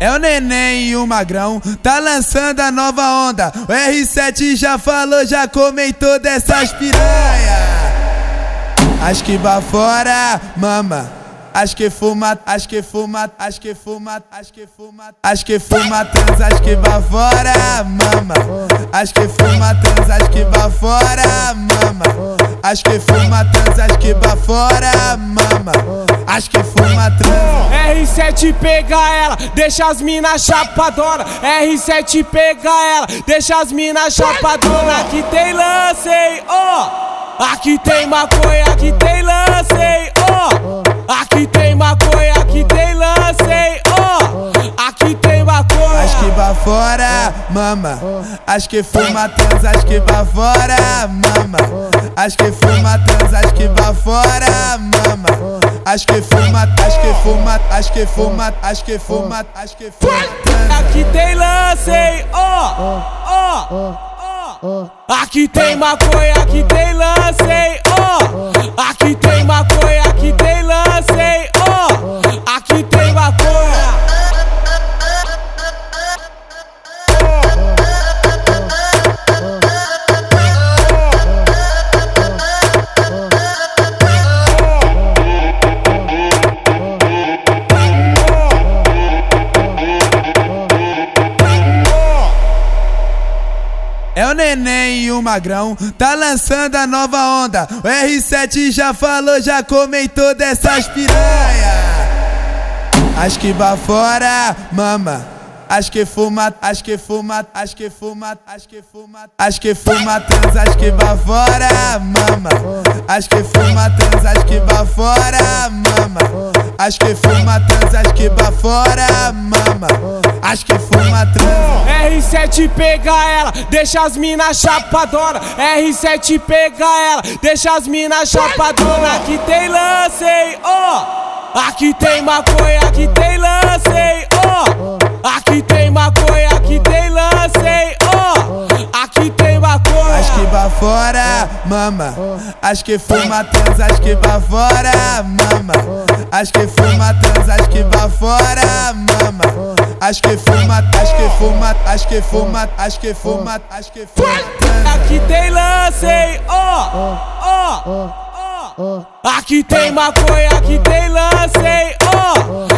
É o neném e o magrão, tá lançando a nova onda. O R7 já falou, já comentou dessas piranha. As que fora, mama. As que fuma, as que fuma, as que fuma, as que fuma, as que fuma trans, as que fora, mama. As que fuma trans, as que fora, mama. As que fuma trans, as que fora, mama. As que fuma trans. R7 pega ela, deixa as mina chapadona. R7 pega ela, deixa as mina chapadona. Aqui tem lance, ó. Oh. Aqui tem maconha, aqui tem lance, ó. Oh. Aqui tem maconha, aqui tem lance, ó. Oh. Aqui tem maconha. As que fora, mama. As que fuma trans, as que fora, mama. As que fuma trans, as que fora, mama. As que fuma, as que fuma, as que fuma, as que fuma, as que fuma. Aqui tem lance, hein, ó, ó. Aqui tem maconha, aqui tem lance, ó. Aqui tem maconha, É o neném e o magrão, tá lançando a nova onda. O R7 já falou, já comentou dessas piranha. As que fora, mama. As que fuma, as que fuma, as que fuma, as que fuma, as que fuma trans, as que fora, mama. As que fuma trans, as que fora, mama. As que fuma trans, as que fora, mama. As que fuma trans. R7 pega ela, deixa as mina chapadona. R7 pega ela, deixa as mina chapadona. Aqui tem lance, hein, ó. Oh. Aqui tem maconha, aqui tem lance, hein, ó. Oh. Aqui tem maconha, aqui tem lance, hein, ó. Oh. Aqui tem maconha. As que fora, mama. As que fuma trans, as que fora, mama. As que fuma trans, as que fora, As que fuma, as que fuma, as que fuma, as que fuma, as que fuma. Aqui tem lance, hein, ó, ó. Aqui tem maconha, aqui tem lance, hein, ó.